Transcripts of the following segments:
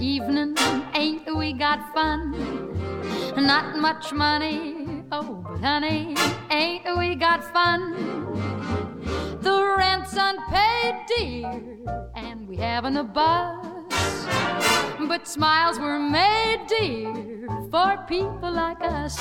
evening, ain't we got fun? Not much money, oh, but honey, ain't we got fun? The rent's unpaid, dear, and we haven't a buzz. But smiles were made, dear, for people like us.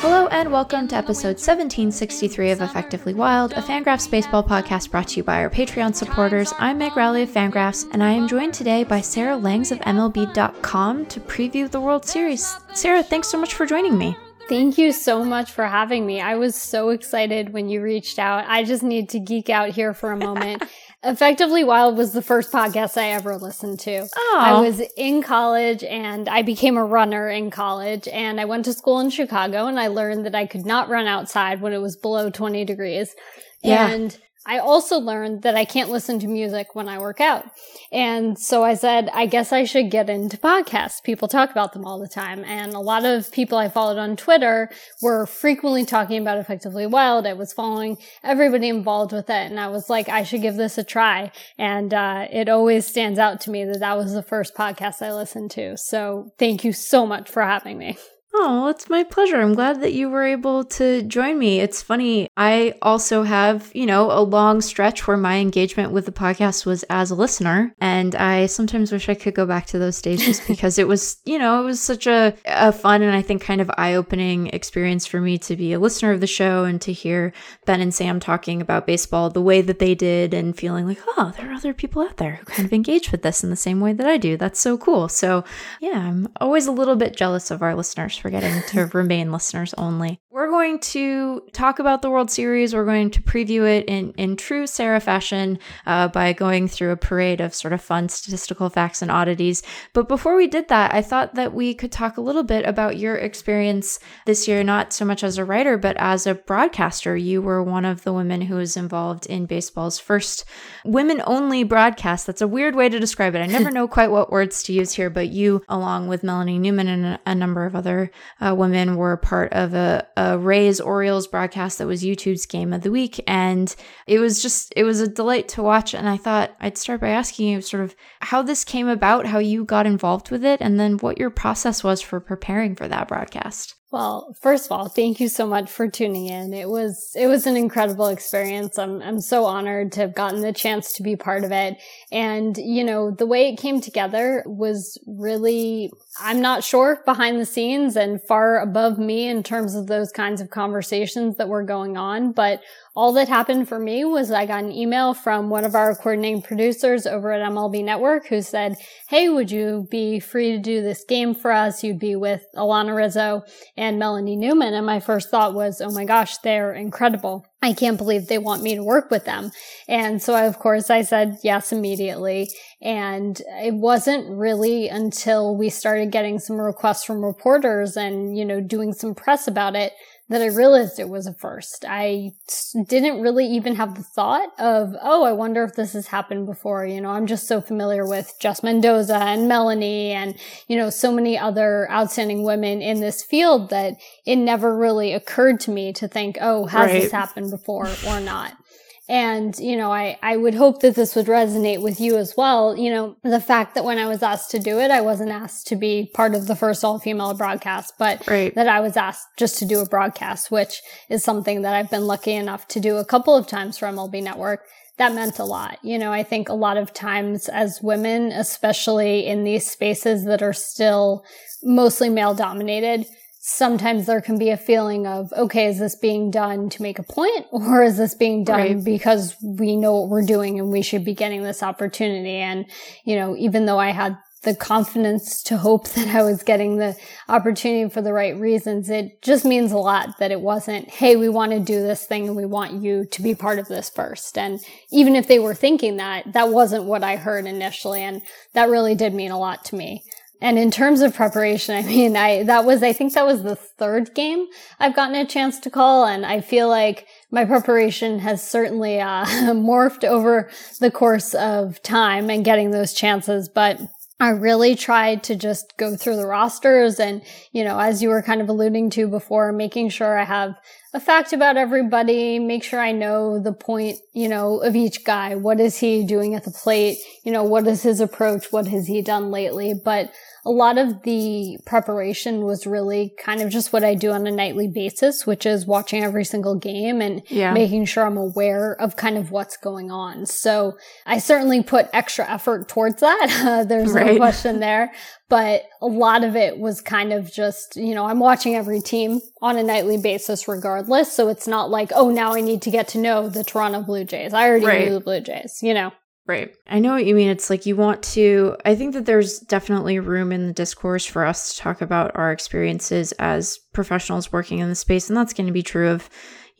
Hello and welcome to episode 1763 of Effectively Wild, a Fangraphs baseball podcast brought to you by our Patreon supporters. I'm Meg Rowley of Fangraphs, and I am joined today by Sarah Langs of MLB.com to preview the World Series. Sarah, thanks so much for joining me. Thank you so much for having me. I was so excited when you reached out. I just need to geek out here for a moment. Effectively Wild was the first podcast I ever listened to. Oh. I was in college and I became a runner in college and I went to school in Chicago and I learned that I could not run outside when it was below 20 degrees. Yeah. And I also learned that I can't listen to music when I work out. And so I said, I guess I should get into podcasts. People talk about them all the time. And a lot of people I followed on Twitter were frequently talking about Effectively Wild. I was following everybody involved with it. And I was like, I should give this a try. And, uh, it always stands out to me that that was the first podcast I listened to. So thank you so much for having me. Oh, it's my pleasure. I'm glad that you were able to join me. It's funny. I also have, you know, a long stretch where my engagement with the podcast was as a listener. And I sometimes wish I could go back to those days just because it was, you know, it was such a, a fun and I think kind of eye opening experience for me to be a listener of the show and to hear Ben and Sam talking about baseball the way that they did and feeling like, oh, there are other people out there who kind of engage with this in the same way that I do. That's so cool. So, yeah, I'm always a little bit jealous of our listeners for getting to remain listeners only. We're going to talk about the World Series. We're going to preview it in, in true Sarah fashion uh, by going through a parade of sort of fun statistical facts and oddities. But before we did that, I thought that we could talk a little bit about your experience this year, not so much as a writer, but as a broadcaster. You were one of the women who was involved in baseball's first women only broadcast. That's a weird way to describe it. I never know quite what words to use here, but you, along with Melanie Newman and a, a number of other uh, women, were part of a, a Rays Orioles broadcast that was YouTube's game of the week. And it was just, it was a delight to watch. And I thought I'd start by asking you sort of how this came about, how you got involved with it, and then what your process was for preparing for that broadcast. Well, first of all, thank you so much for tuning in. It was, it was an incredible experience. I'm, I'm so honored to have gotten the chance to be part of it. And, you know, the way it came together was really, I'm not sure behind the scenes and far above me in terms of those kinds of conversations that were going on. But all that happened for me was I got an email from one of our coordinating producers over at MLB Network who said, Hey, would you be free to do this game for us? You'd be with Alanna Rizzo and Melanie Newman. And my first thought was, Oh my gosh, they're incredible. I can't believe they want me to work with them. And so, of course, I said yes immediately. And it wasn't really until we started getting some requests from reporters and, you know, doing some press about it that I realized it was a first. I didn't really even have the thought of, oh, I wonder if this has happened before. You know, I'm just so familiar with Jess Mendoza and Melanie and, you know, so many other outstanding women in this field that it never really occurred to me to think, oh, has Right. this happened before or not? And, you know, I, I would hope that this would resonate with you as well. You know, the fact that when I was asked to do it, I wasn't asked to be part of the first all female broadcast, but Right. that I was asked just to do a broadcast, which is something that I've been lucky enough to do a couple of times for MLB Network. That meant a lot. You know, I think a lot of times as women, especially in these spaces that are still mostly male dominated, sometimes there can be a feeling of, okay, is this being done to make a point or is this being done Right. because we know what we're doing and we should be getting this opportunity? And, you know, even though I had the confidence to hope that I was getting the opportunity for the right reasons, it just means a lot that it wasn't, hey, we want to do this thing and we want you to be part of this first. And even if they were thinking that, that wasn't what I heard initially. And that really did mean a lot to me. And in terms of preparation, I mean, I, that was, I think that was the third game I've gotten a chance to call. And I feel like my preparation has certainly, uh, morphed over the course of time and getting those chances. But I really tried to just go through the rosters and, you know, as you were kind of alluding to before, making sure I have a fact about everybody, make sure I know the point, you know, of each guy. What is he doing at the plate? You know, what is his approach? What has he done lately? But a lot of the preparation was really kind of just what I do on a nightly basis, which is watching every single game and yeah. making sure I'm aware of kind of what's going on. So I certainly put extra effort towards that. Uh, there's right. no question there. But a lot of it was kind of just, you know, I'm watching every team on a nightly basis regardless. So it's not like, oh, now I need to get to know the Toronto Blue Jays. I already right. knew the Blue Jays, you know? Right. I know what you mean. It's like you want to, I think that there's definitely room in the discourse for us to talk about our experiences as professionals working in the space. And that's going to be true of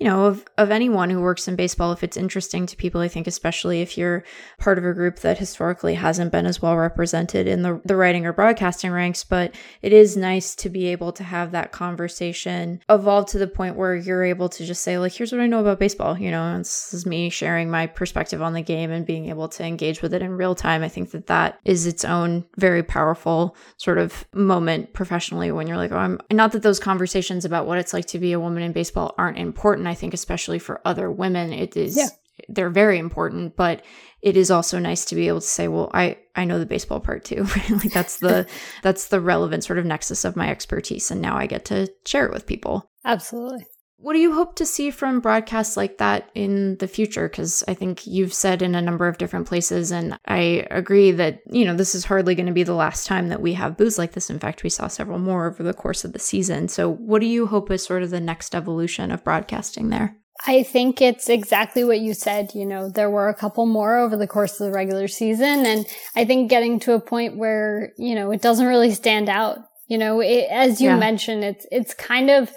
you know, of, of anyone who works in baseball, if it's interesting to people, I think, especially if you're part of a group that historically hasn't been as well represented in the, the writing or broadcasting ranks. But it is nice to be able to have that conversation evolve to the point where you're able to just say, like, here's what I know about baseball. You know, this is me sharing my perspective on the game and being able to engage with it in real time. I think that that is its own very powerful sort of moment professionally when you're like, oh, I'm not that those conversations about what it's like to be a woman in baseball aren't important. I think especially for other women, it is yeah. they're very important, but it is also nice to be able to say, well, I I know the baseball part too. like that's the that's the relevant sort of nexus of my expertise and now I get to share it with people. Absolutely. What do you hope to see from broadcasts like that in the future? Because I think you've said in a number of different places, and I agree that, you know, this is hardly going to be the last time that we have booths like this. In fact, we saw several more over the course of the season. So, what do you hope is sort of the next evolution of broadcasting there? I think it's exactly what you said. You know, there were a couple more over the course of the regular season. And I think getting to a point where, you know, it doesn't really stand out. You know, it, as you yeah. mentioned, it's, it's kind of,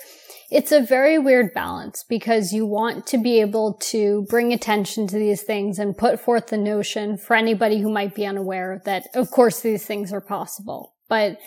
it's a very weird balance because you want to be able to bring attention to these things and put forth the notion for anybody who might be unaware that, of course, these things are possible. But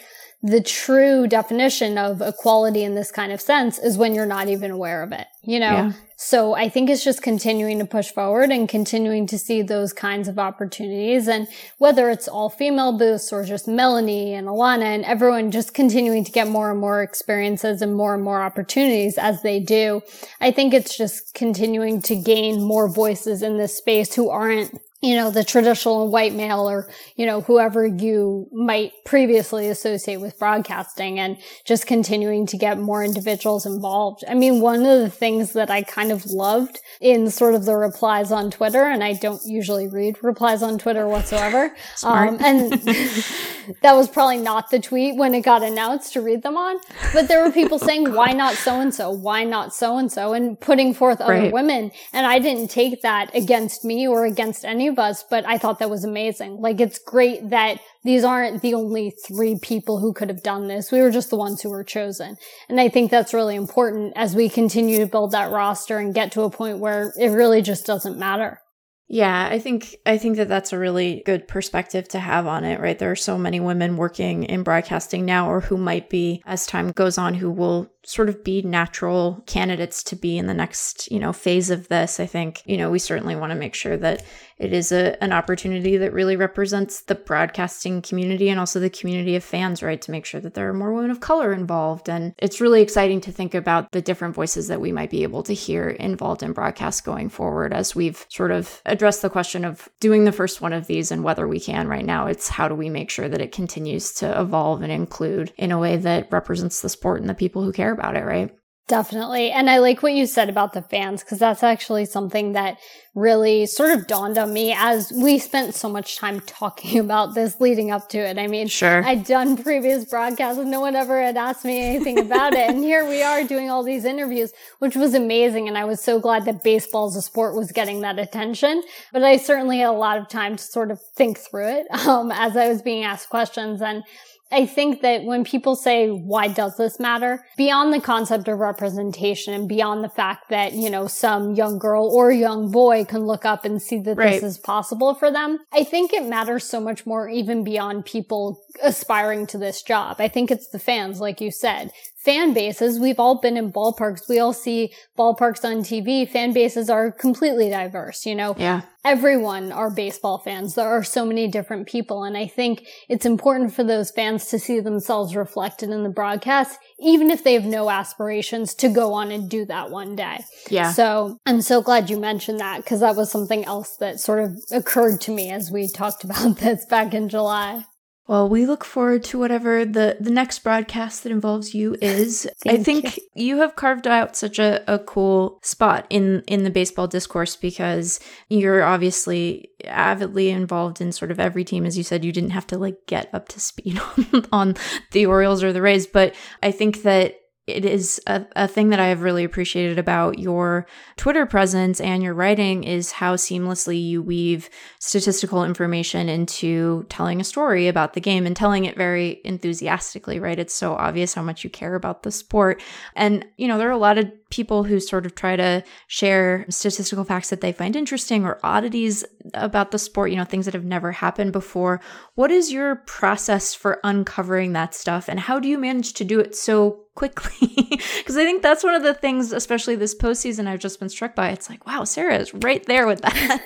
the true definition of equality in this kind of sense is when you're not even aware of it, you know? Yeah. So I think it's just continuing to push forward and continuing to see those kinds of opportunities. And whether it's all female booths or just Melanie and Alanna and everyone just continuing to get more and more experiences and more and more opportunities as they do, I think it's just continuing to gain more voices in this space who aren't you know, the traditional white male or, you know, whoever you might previously associate with broadcasting and just continuing to get more individuals involved. I mean, one of the things that I kind of loved in sort of the replies on Twitter, and I don't usually read replies on Twitter whatsoever. um, and that was probably not the tweet when it got announced to read them on, but there were people saying, why not so and so? Why not so and so? And putting forth other right. women. And I didn't take that against me or against of us, but I thought that was amazing. Like it's great that these aren't the only three people who could have done this. We were just the ones who were chosen. And I think that's really important as we continue to build that roster and get to a point where it really just doesn't matter. Yeah, I think I think that that's a really good perspective to have on it, right? There are so many women working in broadcasting now or who might be as time goes on who will sort of be natural candidates to be in the next, you know, phase of this. I think, you know, we certainly want to make sure that it is a, an opportunity that really represents the broadcasting community and also the community of fans, right? To make sure that there are more women of color involved. And it's really exciting to think about the different voices that we might be able to hear involved in broadcast going forward as we've sort of addressed the question of doing the first one of these and whether we can right now. It's how do we make sure that it continues to evolve and include in a way that represents the sport and the people who care about it, right? Definitely. And I like what you said about the fans because that's actually something that really sort of dawned on me as we spent so much time talking about this leading up to it. I mean, sure. I'd done previous broadcasts and no one ever had asked me anything about it. And here we are doing all these interviews, which was amazing. And I was so glad that baseball as a sport was getting that attention. But I certainly had a lot of time to sort of think through it um, as I was being asked questions. And I think that when people say, why does this matter? Beyond the concept of representation and beyond the fact that, you know, some young girl or young boy can look up and see that right. this is possible for them, I think it matters so much more even beyond people aspiring to this job. I think it's the fans, like you said fan bases. We've all been in ballparks. We all see ballparks on TV. Fan bases are completely diverse, you know? Yeah. Everyone are baseball fans. There are so many different people. And I think it's important for those fans to see themselves reflected in the broadcast, even if they have no aspirations to go on and do that one day. Yeah. So I'm so glad you mentioned that because that was something else that sort of occurred to me as we talked about this back in July. Well, we look forward to whatever the, the next broadcast that involves you is. I think you. you. have carved out such a, a cool spot in, in the baseball discourse because you're obviously avidly involved in sort of every team. As you said, you didn't have to like get up to speed on, on the Orioles or the Rays, but I think that it is a, a thing that I have really appreciated about your Twitter presence and your writing is how seamlessly you weave statistical information into telling a story about the game and telling it very enthusiastically, right? It's so obvious how much you care about the sport. And, you know, there are a lot of people who sort of try to share statistical facts that they find interesting or oddities about the sport, you know, things that have never happened before. What is your process for uncovering that stuff and how do you manage to do it so quickly? Because I think that's one of the things, especially this postseason, I've just been struck by. It's like, wow, Sarah is right there with that.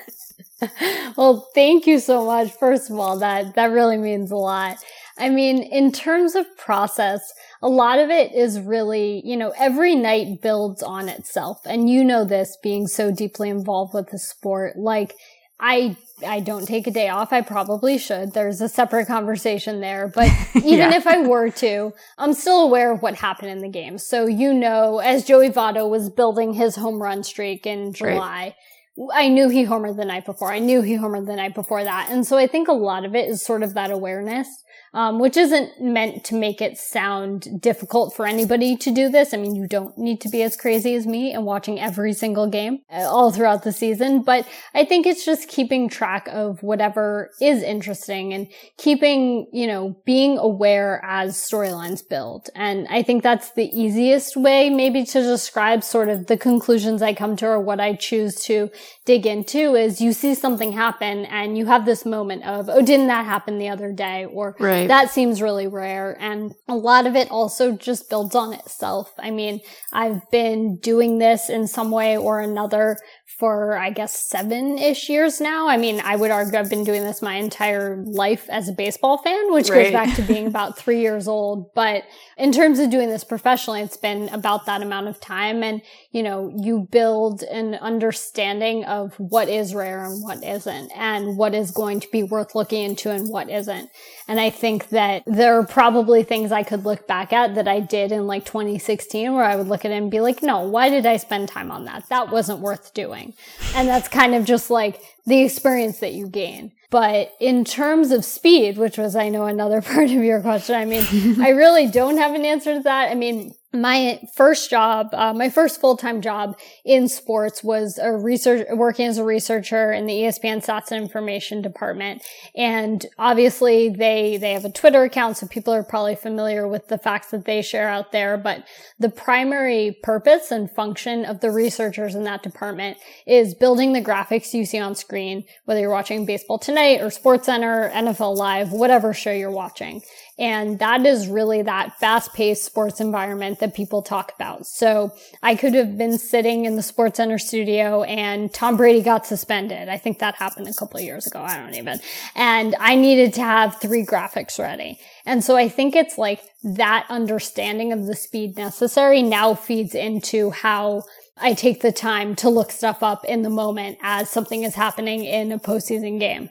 well, thank you so much. First of all, that that really means a lot. I mean, in terms of process, a lot of it is really, you know, every night builds on itself. And you know this being so deeply involved with the sport. Like, I I don't take a day off. I probably should. There's a separate conversation there. But even yeah. if I were to, I'm still aware of what happened in the game. So you know, as Joey Votto was building his home run streak in July, right. I knew he homered the night before. I knew he homered the night before that. And so I think a lot of it is sort of that awareness um, which isn't meant to make it sound difficult for anybody to do this. I mean, you don't need to be as crazy as me and watching every single game uh, all throughout the season, but I think it's just keeping track of whatever is interesting and keeping, you know, being aware as storylines build. And I think that's the easiest way maybe to describe sort of the conclusions I come to or what I choose to dig into is you see something happen and you have this moment of, oh, didn't that happen the other day? Or right. That seems really rare. And a lot of it also just builds on itself. I mean, I've been doing this in some way or another for, I guess, seven ish years now. I mean, I would argue I've been doing this my entire life as a baseball fan, which right. goes back to being about three years old. But in terms of doing this professionally, it's been about that amount of time. And, you know, you build an understanding of what is rare and what isn't and what is going to be worth looking into and what isn't. And I think that there are probably things I could look back at that I did in like 2016 where I would look at it and be like, no, why did I spend time on that? That wasn't worth doing. And that's kind of just like the experience that you gain. But in terms of speed, which was, I know, another part of your question, I mean, I really don't have an answer to that. I mean, my first job, uh, my first full-time job in sports was a research, working as a researcher in the ESPN Stats and Information Department. And obviously they, they have a Twitter account, so people are probably familiar with the facts that they share out there. But the primary purpose and function of the researchers in that department is building the graphics you see on screen, whether you're watching Baseball Tonight or Sports Center, NFL Live, whatever show you're watching. And that is really that fast paced sports environment that people talk about. So I could have been sitting in the Sports Center studio and Tom Brady got suspended. I think that happened a couple of years ago. I don't even. And I needed to have three graphics ready. And so I think it's like that understanding of the speed necessary now feeds into how I take the time to look stuff up in the moment as something is happening in a postseason game.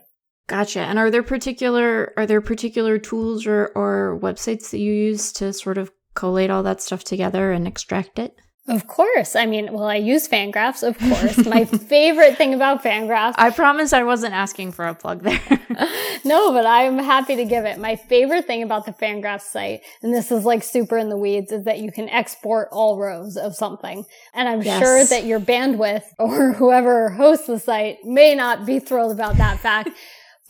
Gotcha. And are there particular are there particular tools or, or websites that you use to sort of collate all that stuff together and extract it? Of course. I mean, well, I use Fangraphs, of course. My favorite thing about Fangraphs. I promise I wasn't asking for a plug there. no, but I'm happy to give it. My favorite thing about the Fangraphs site, and this is like super in the weeds, is that you can export all rows of something. And I'm yes. sure that your bandwidth or whoever hosts the site may not be thrilled about that fact.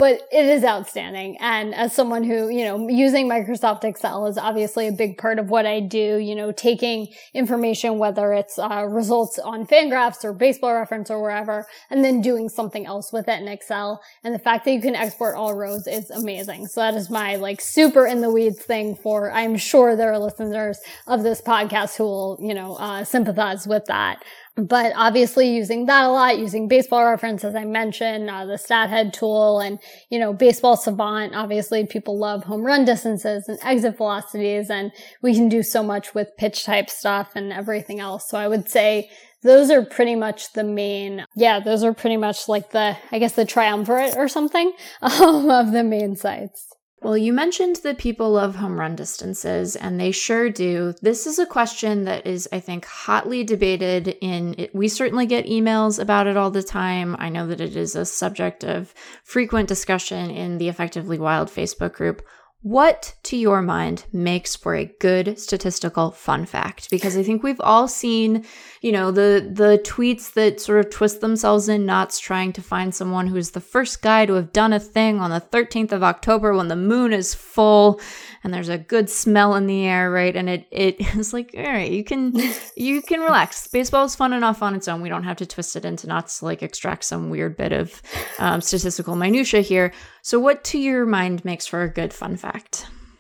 but it is outstanding. And as someone who, you know, using Microsoft Excel is obviously a big part of what I do, you know, taking information, whether it's uh, results on Fangraphs or baseball reference or wherever, and then doing something else with it in Excel. And the fact that you can export all rows is amazing. So that is my like super in the weeds thing for, I'm sure there are listeners of this podcast who will, you know, uh, sympathize with that. But obviously using that a lot, using baseball reference, as I mentioned, uh, the StatHead tool and, you know, baseball savant. Obviously people love home run distances and exit velocities and we can do so much with pitch type stuff and everything else. So I would say those are pretty much the main, yeah, those are pretty much like the, I guess the triumvirate or something um, of the main sites. Well, you mentioned that people love home run distances, and they sure do. This is a question that is, I think, hotly debated in it. We certainly get emails about it all the time. I know that it is a subject of frequent discussion in the Effectively Wild Facebook group. What, to your mind, makes for a good statistical fun fact? Because I think we've all seen, you know, the the tweets that sort of twist themselves in knots trying to find someone who's the first guy to have done a thing on the 13th of October when the moon is full and there's a good smell in the air, right? And it it is like, all right, you can you can relax. Baseball is fun enough on its own. We don't have to twist it into knots to like extract some weird bit of um, statistical minutia here. So, what to your mind makes for a good fun fact?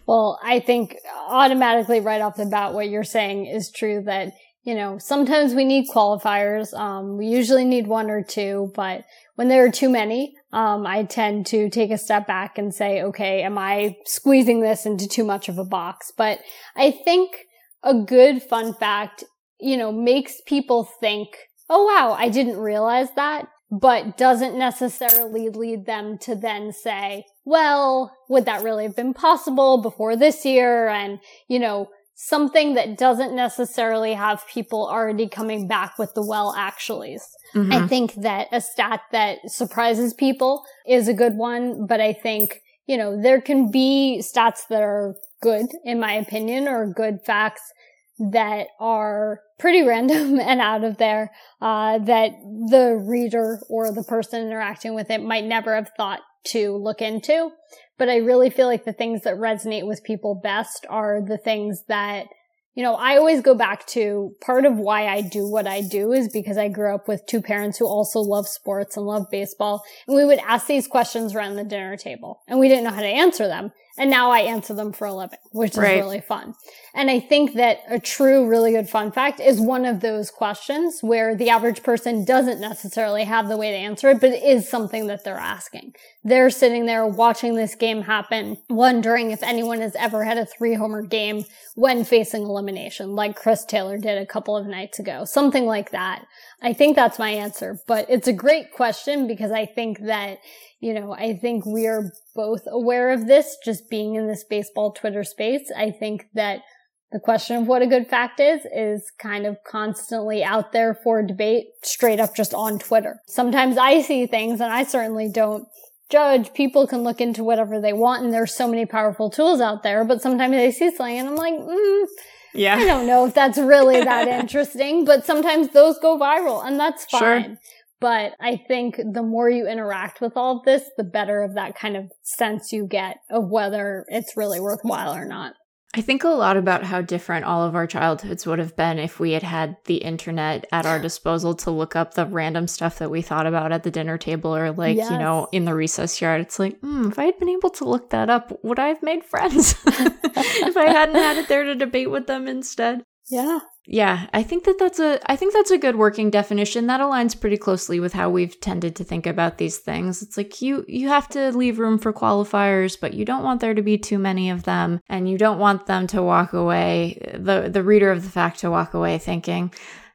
Well, I think automatically right off the bat, what you're saying is true that, you know, sometimes we need qualifiers. Um, we usually need one or two, but when there are too many, um, I tend to take a step back and say, okay, am I squeezing this into too much of a box? But I think a good fun fact, you know, makes people think, oh wow, I didn't realize that but doesn't necessarily lead them to then say, well, would that really have been possible before this year? And, you know, something that doesn't necessarily have people already coming back with the well actuallys. Mm-hmm. I think that a stat that surprises people is a good one, but I think, you know, there can be stats that are good, in my opinion, or good facts that are pretty random and out of there uh, that the reader or the person interacting with it might never have thought to look into. But I really feel like the things that resonate with people best are the things that you know, I always go back to part of why I do what I do is because I grew up with two parents who also love sports and love baseball. And we would ask these questions around the dinner table and we didn't know how to answer them. And now I answer them for a living, which is right. really fun. And I think that a true, really good fun fact is one of those questions where the average person doesn't necessarily have the way to answer it, but it is something that they're asking. They're sitting there watching this game happen, wondering if anyone has ever had a three homer game when facing elimination, like Chris Taylor did a couple of nights ago, something like that. I think that's my answer, but it's a great question because I think that you know, I think we are both aware of this just being in this baseball Twitter space. I think that the question of what a good fact is is kind of constantly out there for debate straight up just on Twitter. Sometimes I see things and I certainly don't judge. People can look into whatever they want and there's so many powerful tools out there, but sometimes I see something and I'm like, mm, yeah. I don't know if that's really that interesting, but sometimes those go viral and that's fine. Sure. But I think the more you interact with all of this, the better of that kind of sense you get of whether it's really worthwhile or not. I think a lot about how different all of our childhoods would have been if we had had the internet at our disposal to look up the random stuff that we thought about at the dinner table or, like, yes. you know, in the recess yard. It's like, hmm, if I had been able to look that up, would I have made friends if I hadn't had it there to debate with them instead? Yeah. Yeah, I think that that's a I think that's a good working definition. That aligns pretty closely with how we've tended to think about these things. It's like you you have to leave room for qualifiers, but you don't want there to be too many of them and you don't want them to walk away the the reader of the fact to walk away thinking,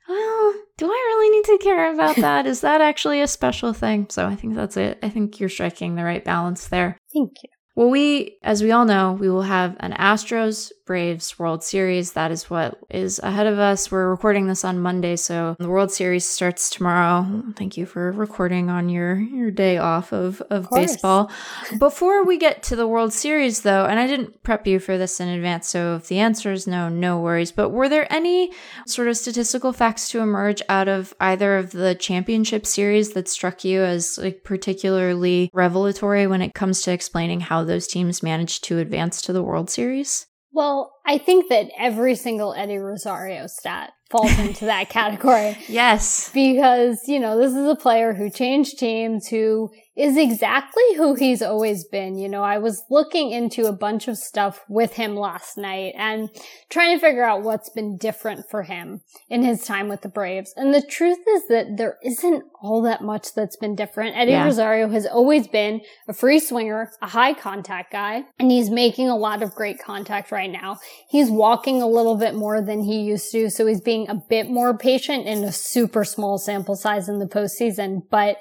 "Well, do I really need to care about that? Is that actually a special thing?" So I think that's it. I think you're striking the right balance there. Thank you. Well, we, as we all know, we will have an Astros Braves World Series. That is what is ahead of us. We're recording this on Monday, so the World Series starts tomorrow. Thank you for recording on your, your day off of, of, of baseball. Before we get to the World Series, though, and I didn't prep you for this in advance, so if the answer is no, no worries. But were there any sort of statistical facts to emerge out of either of the championship series that struck you as like particularly revelatory when it comes to explaining how those teams managed to advance to the World Series? Well, I think that every single Eddie Rosario stat falls into that category. Yes. Because, you know, this is a player who changed teams, who is exactly who he's always been. You know, I was looking into a bunch of stuff with him last night and trying to figure out what's been different for him in his time with the Braves. And the truth is that there isn't all that much that's been different. Eddie yeah. Rosario has always been a free swinger, a high contact guy, and he's making a lot of great contact right now. He's walking a little bit more than he used to, so he's being a bit more patient in a super small sample size in the postseason, but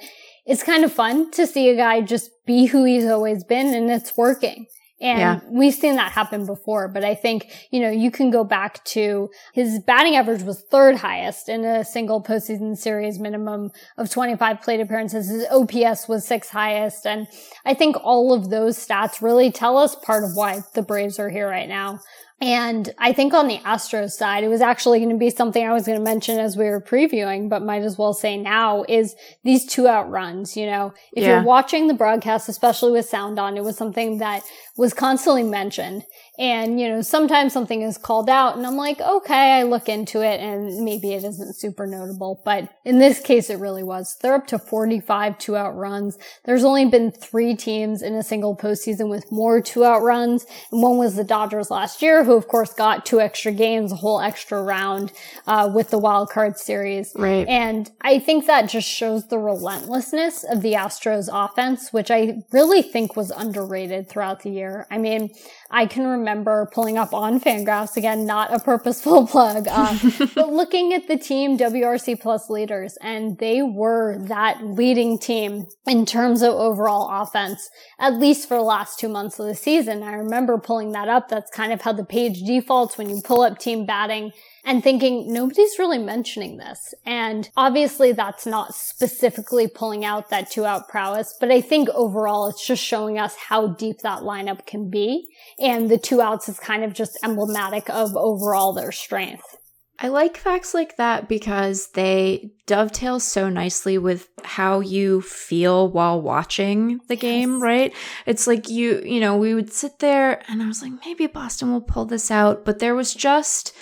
it's kind of fun to see a guy just be who he's always been and it's working. And yeah. we've seen that happen before, but I think, you know, you can go back to his batting average was third highest in a single postseason series minimum of 25 plate appearances. His OPS was sixth highest. And I think all of those stats really tell us part of why the Braves are here right now. And I think on the Astros side, it was actually going to be something I was going to mention as we were previewing, but might as well say now is these two out runs. You know, if yeah. you're watching the broadcast, especially with sound on, it was something that was constantly mentioned. And, you know, sometimes something is called out and I'm like, okay, I look into it and maybe it isn't super notable. But in this case, it really was. They're up to 45 two out runs. There's only been three teams in a single postseason with more two out runs. And one was the Dodgers last year, who of course got two extra games, a whole extra round, uh, with the wild card series. Right. And I think that just shows the relentlessness of the Astros offense, which I really think was underrated throughout the year. I mean, I can remember pulling up on Fangraphs again, not a purposeful plug, um, but looking at the team WRC plus leaders, and they were that leading team in terms of overall offense, at least for the last two months of the season. I remember pulling that up. That's kind of how the page defaults when you pull up team batting and thinking nobody's really mentioning this. And obviously that's not specifically pulling out that two out prowess, but I think overall it's just showing us how deep that lineup can be. And the two outs is kind of just emblematic of overall their strength. I like facts like that because they dovetail so nicely with how you feel while watching the game, yes. right? It's like you, you know, we would sit there and I was like, maybe Boston will pull this out, but there was just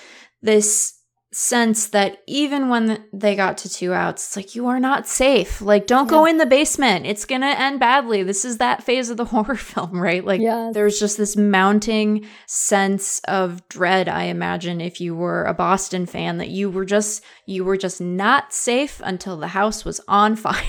this sense that even when they got to two outs, it's like, you are not safe. Like, don't yeah. go in the basement. It's going to end badly. This is that phase of the horror film, right? Like, yes. there's just this mounting sense of dread, I imagine, if you were a Boston fan, that you were just, you were just not safe until the house was on fire.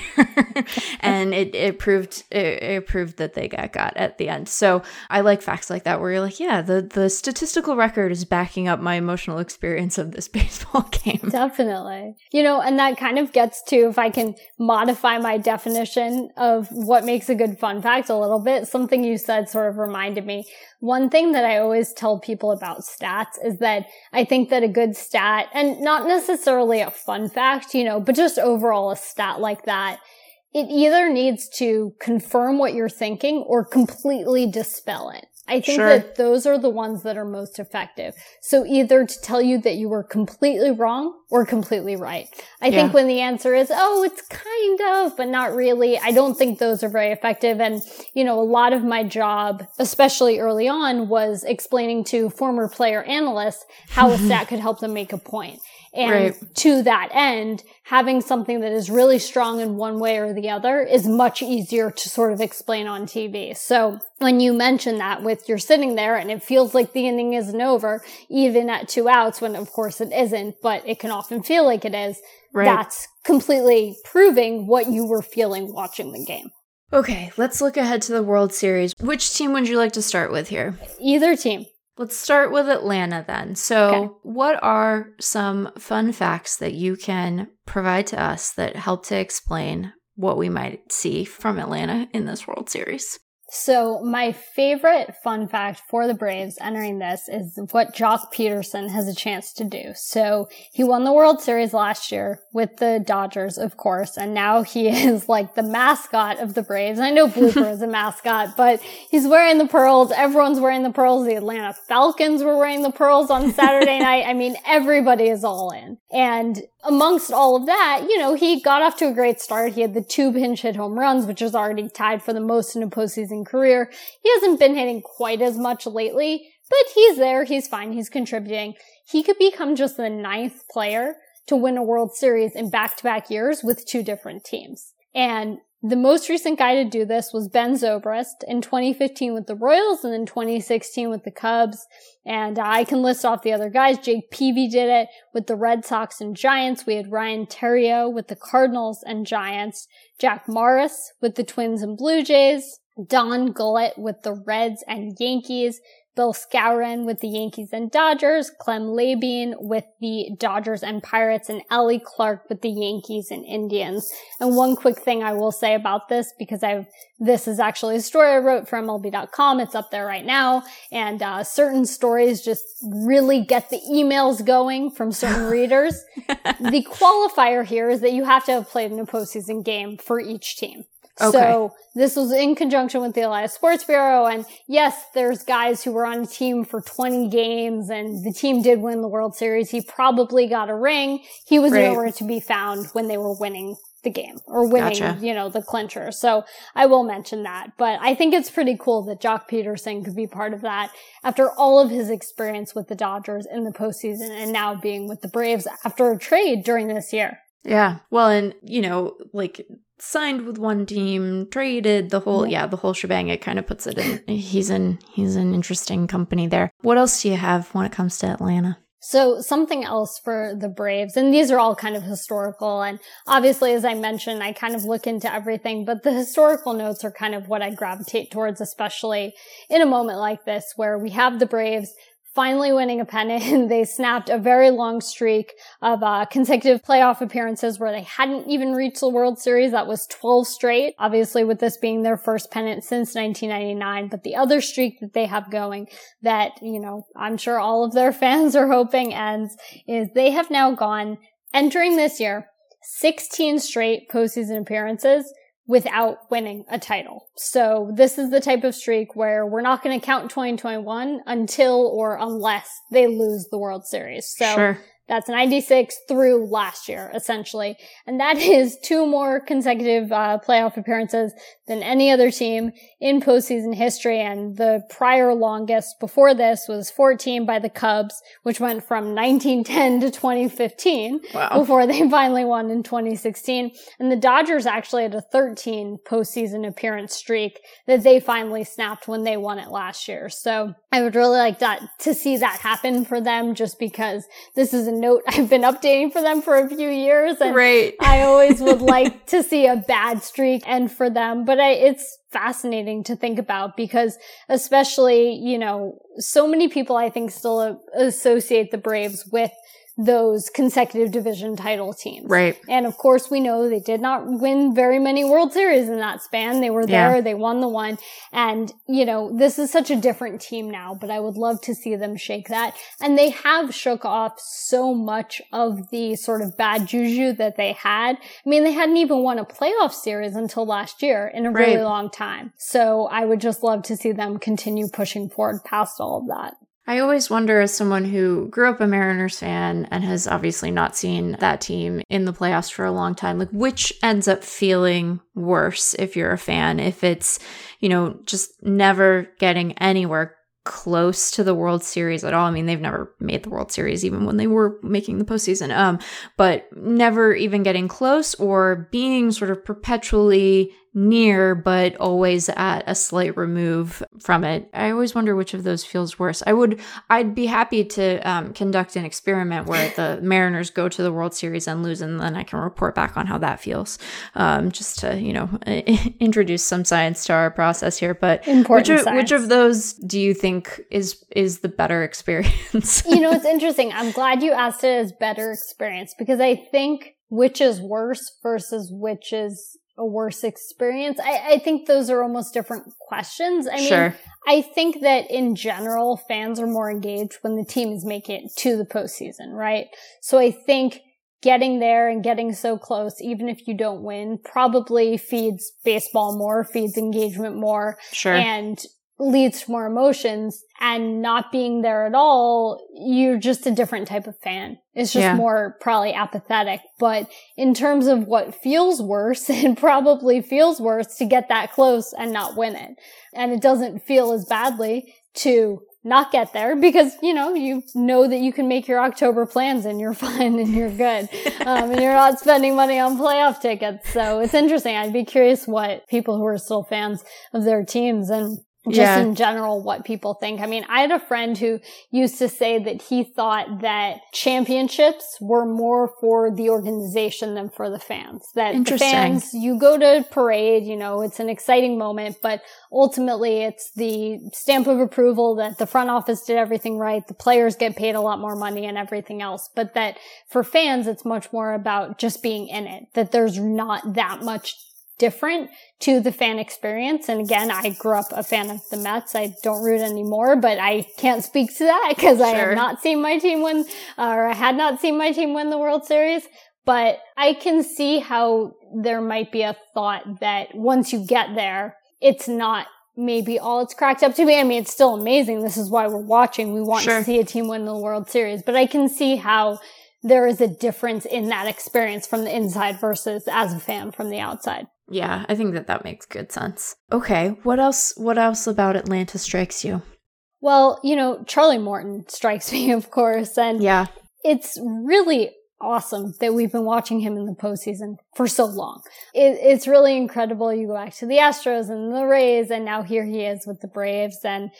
and it, it proved, it, it proved that they got got at the end. So I like facts like that where you're like, yeah, the, the statistical record is backing up my emotional experience of this baseball baseball game. Definitely. You know, and that kind of gets to if I can modify my definition of what makes a good fun fact a little bit, something you said sort of reminded me. One thing that I always tell people about stats is that I think that a good stat, and not necessarily a fun fact, you know, but just overall a stat like that, it either needs to confirm what you're thinking or completely dispel it. I think sure. that those are the ones that are most effective. So either to tell you that you were completely wrong or completely right. I yeah. think when the answer is, oh, it's kind of, but not really, I don't think those are very effective. And, you know, a lot of my job, especially early on, was explaining to former player analysts how a mm-hmm. stat could help them make a point. And right. to that end, having something that is really strong in one way or the other is much easier to sort of explain on TV. So when you mention that with you're sitting there and it feels like the inning isn't over, even at two outs, when of course it isn't, but it can often feel like it is, right. that's completely proving what you were feeling watching the game. Okay, let's look ahead to the World Series. Which team would you like to start with here? Either team. Let's start with Atlanta then. So, okay. what are some fun facts that you can provide to us that help to explain what we might see from Atlanta in this World Series? So my favorite fun fact for the Braves entering this is what Joc Pederson has a chance to do. So he won the World Series last year with the Dodgers, of course, and now he is like the mascot of the Braves. I know Blooper is a mascot, but he's wearing the pearls. Everyone's wearing the pearls. The Atlanta Falcons were wearing the pearls on Saturday night. I mean, everybody is all in. And amongst all of that, you know, he got off to a great start. He had the two pinch hit home runs, which is already tied for the most in a postseason career. He hasn't been hitting quite as much lately, but he's there. He's fine. He's contributing. He could become just the ninth player to win a World Series in back to back years with two different teams. And the most recent guy to do this was Ben Zobrist in 2015 with the Royals and then 2016 with the Cubs. And I can list off the other guys. Jake Peavy did it with the Red Sox and Giants. We had Ryan Theriot with the Cardinals and Giants. Jack Morris with the Twins and Blue Jays. Don Gullett with the Reds and Yankees. Bill Skowron with the Yankees and Dodgers, Clem Labine with the Dodgers and Pirates, and Allie Clark with the Yankees and Indians. And one quick thing I will say about this, because I've, this is actually a story I wrote for MLB.com. It's up there right now. And, uh, certain stories just really get the emails going from certain readers. the qualifier here is that you have to have played in a postseason game for each team. Okay. So this was in conjunction with the Elias Sports Bureau. And yes, there's guys who were on a team for 20 games and the team did win the World Series. He probably got a ring. He was right. nowhere to be found when they were winning the game or winning, gotcha. you know, the clincher. So I will mention that, but I think it's pretty cool that Joc Pederson could be part of that after all of his experience with the Dodgers in the postseason and now being with the Braves after a trade during this year. Yeah. Well, and you know, like signed with one team, traded the whole yeah, the whole shebang. It kind of puts it in he's in he's an interesting company there. What else do you have when it comes to Atlanta? So something else for the Braves, and these are all kind of historical. And obviously, as I mentioned, I kind of look into everything, but the historical notes are kind of what I gravitate towards, especially in a moment like this where we have the Braves finally winning a pennant. they snapped a very long streak of uh, consecutive playoff appearances where they hadn't even reached the World Series. That was 12 straight. Obviously, with this being their first pennant since 1999. But the other streak that they have going that, you know, I'm sure all of their fans are hoping ends is they have now gone entering this year 16 straight postseason appearances without winning a title. So this is the type of streak where we're not going to count 2021 until or unless they lose the World Series. So sure. That's 96 through last year, essentially. And that is two more consecutive uh, playoff appearances than any other team in postseason history. And the prior longest before this was 14 by the Cubs, which went from 1910 to 2015 wow. before they finally won in 2016. And the Dodgers actually had a 13 postseason appearance streak that they finally snapped when they won it last year. So I would really like that to see that happen for them just because this is a note I've been updating for them for a few years. And right. I always would like to see a bad streak end for them, but I, it's fascinating to think about because especially, you know, so many people I think still associate the Braves with those consecutive division title teams. Right. And of course, we know they did not win very many World Series in that span. They were there. Yeah. They won the one. And, you know, this is such a different team now, but I would love to see them shake that. And they have shook off so much of the sort of bad juju that they had. I mean, they hadn't even won a playoff series until last year in a right. really long time. So I would just love to see them continue pushing forward past all of that. I always wonder, as someone who grew up a Mariners fan and has obviously not seen that team in the playoffs for a long time, like which ends up feeling worse if you're a fan? If it's, you know, just never getting anywhere close to the World Series at all. I mean, they've never made the World Series even when they were making the postseason. Um, but never even getting close or being sort of perpetually near, but always at a slight remove from it. I always wonder which of those feels worse. I would, I'd be happy to um, conduct an experiment where the Mariners go to the World Series and lose, and then I can report back on how that feels, um, just to you know introduce some science to our process here. But which of, which of those do you think is is the better experience? you know, it's interesting. I'm glad you asked it as better experience because I think which is worse versus which is a worse experience? I, I think those are almost different questions. I sure. mean, I think that in general, fans are more engaged when the teams make it to the postseason, right? So I think getting there and getting so close, even if you don't win, probably feeds baseball more, feeds engagement more. Sure. And leads to more emotions and not being there at all, you're just a different type of fan. It's just Yeah. more probably apathetic. But in terms of what feels worse, it probably feels worse to get that close and not win it. And it doesn't feel as badly to not get there because, you know, you know that you can make your October plans and you're fine and you're good. Um, and you're not spending money on playoff tickets. So it's interesting. I'd be curious what people who are still fans of their teams and just Yeah. in general what people think. I mean, I had a friend who used to say that he thought that championships were more for the organization than for the fans. That the fans, you go to parade, you know, it's an exciting moment, but ultimately it's the stamp of approval that the front office did everything right. The players get paid a lot more money and everything else. But that for fans, it's much more about just being in it, that there's not that much different to the fan experience. And again, I grew up a fan of the Mets. I don't root anymore, but I can't speak to that because I have not seen my team win, or I had not seen my team win the World Series. But I can see how there might be a thought that once you get there, it's not maybe all it's cracked up to be. I mean, it's still amazing. This is why we're watching. We want Sure. to see a team win the World Series, but I can see how there is a difference in that experience from the inside versus as a fan from the outside. Yeah, I think that that makes good sense. Okay, what else what else about Atlanta strikes you? Well, you know, Charlie Morton strikes me, of course, and Yeah. it's really awesome that we've been watching him in the postseason for so long. It, it's really incredible. You go back to the Astros and the Rays, and now here he is with the Braves. And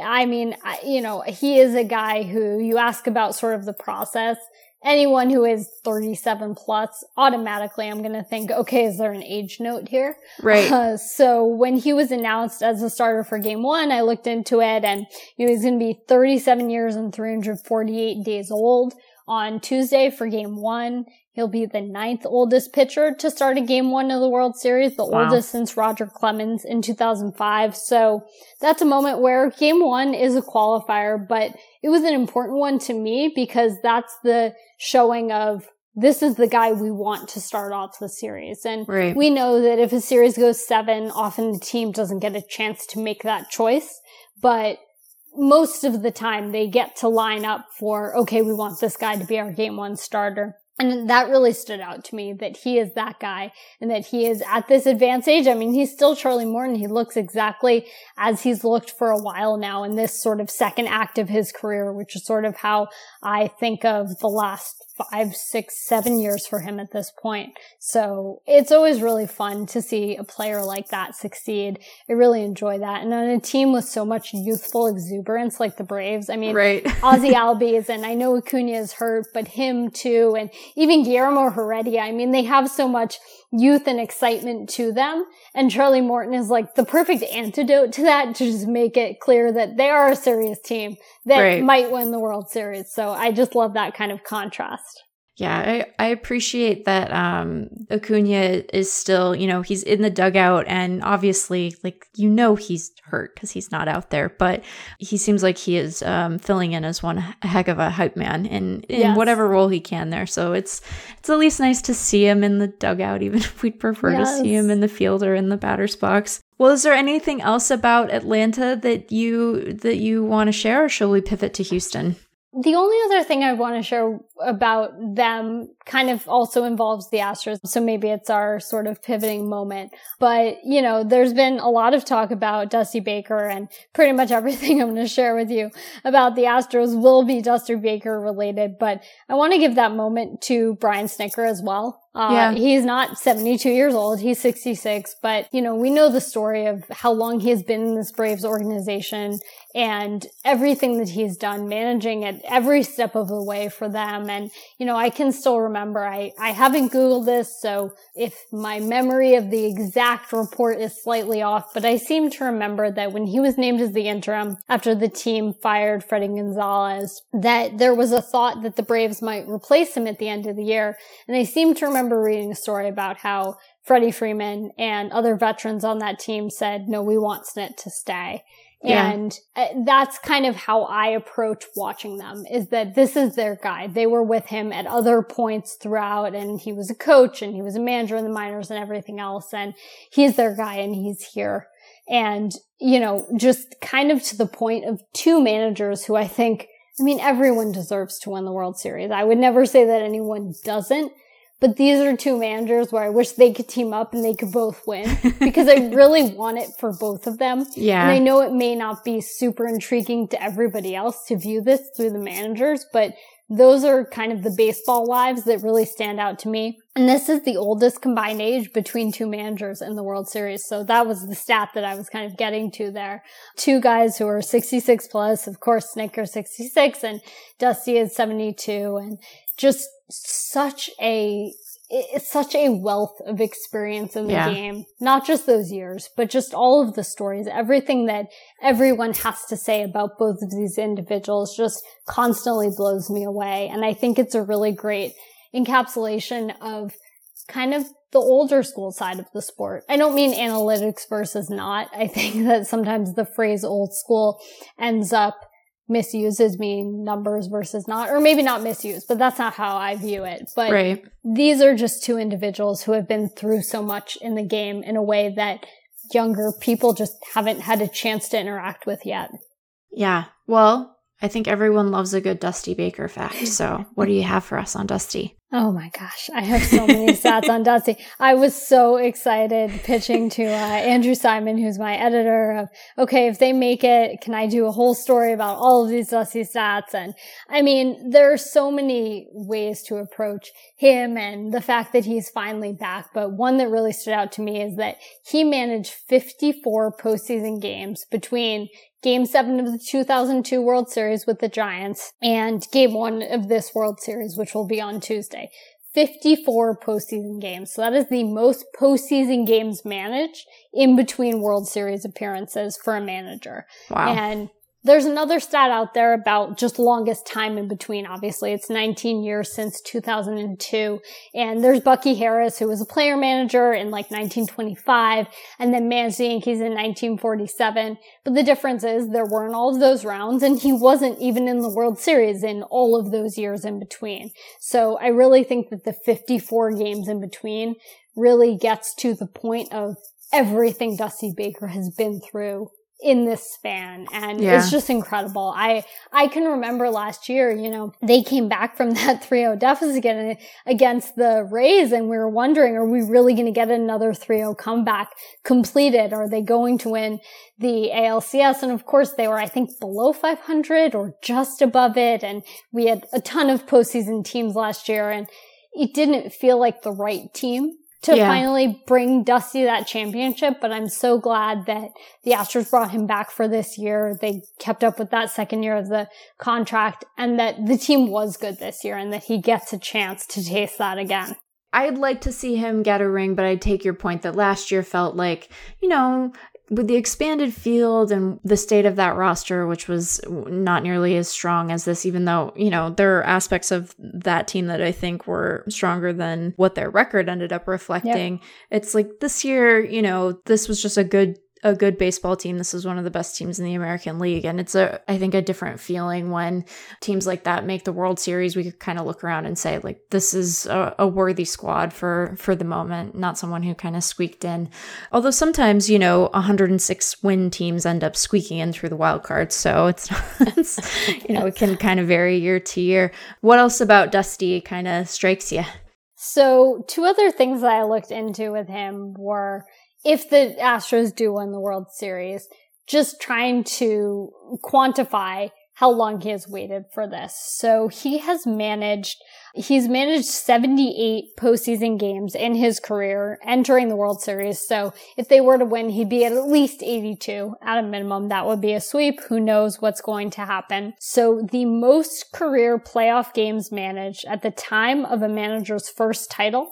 I mean, I, you know, he is a guy who you ask about sort of the process. Anyone who is 37 plus, automatically I'm going to think, okay, is there an age note here? Right. Uh, so when he was announced as a starter for game one, I looked into it and he was going to be 37 years and 348 days old on Tuesday for game one. He'll be the ninth oldest pitcher to start a game one of the World Series, the Wow. oldest since Roger Clemens in 2005. So that's a moment where game one is a qualifier, but it was an important one to me because that's the showing of this is the guy we want to start off the series. And Right. we know that if a series goes seven, often the team doesn't get a chance to make that choice. But most of the time they get to line up for, okay, we want this guy to be our game one starter. And that really stood out to me that he is that guy and that he is at this advanced age. I mean, he's still Charlie Morton. He looks exactly as he's looked for a while now in this sort of second act of his career, which is sort of how I think of the last five, six, seven years for him at this point. So it's always really fun to see a player like that succeed. I really enjoy that. And on a team with so much youthful exuberance like the Braves, I mean, Right. Ozzie Albies and I know Acuna is hurt, but him too. And even Guillermo Heredia. I mean, they have so much youth and excitement to them. And Charlie Morton is like the perfect antidote to that to just make it clear that they are a serious team that Right. might win the World Series. So I just love that kind of contrast. Yeah, I, I appreciate that um Acuna is still, you know, he's in the dugout and obviously like you know he's hurt cuz he's not out there, but he seems like he is um filling in as one heck of a hype man in in Yes. whatever role he can there. So it's it's at least nice to see him in the dugout even if we'd prefer to see him in the field or in the batter's box. Well, is there anything else about Atlanta that you that you want to share or shall we pivot to Houston? The only other thing I want to share about them kind of also involves the Astros. So maybe it's our sort of pivoting moment. But, you know, there's been a lot of talk about Dusty Baker and pretty much everything I'm going to share with you about the Astros will be Dusty Baker related. But I want to give that moment to Brian Snitker as well. Uh, Yeah. He's not 72 years old. He's 66, but you know, we know the story of how long he has been in this Braves organization and everything that he's done, managing it every step of the way for them. And, you know, I can still remember, I, I haven't Googled this, so if my memory of the exact report is slightly off, but I seem to remember that when he was named as the interim after the team fired Fredi Gonzalez, that there was a thought that the Braves might replace him at the end of the year. And I seem to remember reading a story about how Freddie Freeman and other veterans on that team said, no, we want Snit to stay. Yeah. And uh, that's kind of how I approach watching them is that this is their guy. They were with him at other points throughout and he was a coach and he was a manager in the minors and everything else. And he's their guy and he's here. And, you know, just kind of to the point of two managers who I think, I mean, everyone deserves to win the World Series. I would never say that anyone doesn't, but these are two managers where I wish they could team up and they could both win because I really want it for both of them. Yeah. And I know it may not be super intriguing to everybody else to view this through the managers, but those are kind of the baseball wives that really stand out to me. And this is the oldest combined age between two managers in the World Series. So that was the stat that I was kind of getting to there. Two guys who are 66 plus, of course, Snitker 66 and Dusty is 72 and just such a it's such a wealth of experience in the yeah. game. Not just those years, but just all of the stories, everything that everyone has to say about both of these individuals just constantly blows me away. And I think it's a really great encapsulation of kind of the older school side of the sport. I don't mean analytics versus not. I think that sometimes the phrase old school ends up misuses mean numbers versus not, or maybe not misuse, but that's not how I view it. But right. these are just two individuals who have been through so much in the game in a way that younger people just haven't had a chance to interact with yet. Yeah. Well, I think everyone loves a good Dusty Baker fact. So, what do you have for us on Dusty? Oh my gosh, I have so many stats on Dusty. I was so excited pitching to uh, Andrew Simon, who's my editor, of okay, if they make it, can I do a whole story about all of these Dusty stats? And I mean, there are so many ways to approach him and the fact that he's finally back. But one that really stood out to me is that he managed 54 postseason games between Game seven of the 2002 World Series with the Giants and game one of this World Series, which will be on Tuesday. 54 postseason games. So that is the most postseason games managed in between World Series appearances for a manager. Wow. And there's another stat out there about just longest time in between. Obviously, it's 19 years since 2002. And there's Bucky Harris, who was a player manager in like 1925 and then managed the Yankees in 1947. But the difference is there weren't all of those rounds and he wasn't even in the World Series in all of those years in between. So I really think that the 54 games in between really gets to the point of everything Dusty Baker has been through in this span and yeah. it's just incredible. I I can remember last year, you know, they came back from that 3-0 deficit against the Rays and we were wondering are we really going to get another 3-0 comeback completed? Are they going to win the ALCS? And of course they were I think below 500 or just above it and we had a ton of postseason teams last year and it didn't feel like the right team to yeah. finally bring Dusty that championship. But I'm so glad that the Astros brought him back for this year. They kept up with that second year of the contract and that the team was good this year and that he gets a chance to taste that again. I'd like to see him get a ring, but I take your point that last year felt like, you know, with the expanded field and the state of that roster, which was not nearly as strong as this, even though, you know, there are aspects of that team that I think were stronger than what their record ended up reflecting. Yep. It's like this year, you know, this was just a good a good baseball team. This is one of the best teams in the American League. And it's a, I think, a different feeling when teams like that make the World Series. We could kind of look around and say, like, this is a, a worthy squad for, for the moment, not someone who kind of squeaked in. Although sometimes, you know, 106 win teams end up squeaking in through the wild cards. So it's, it's you know, it can kind of vary year to year. What else about Dusty kind of strikes you? So, two other things that I looked into with him were if the Astros do win the World Series, just trying to quantify how long he has waited for this. So he has managed, he's managed 78 postseason games in his career entering the World Series. So if they were to win, he'd be at least 82 at a minimum. That would be a sweep. Who knows what's going to happen? So the most career playoff games managed at the time of a manager's first title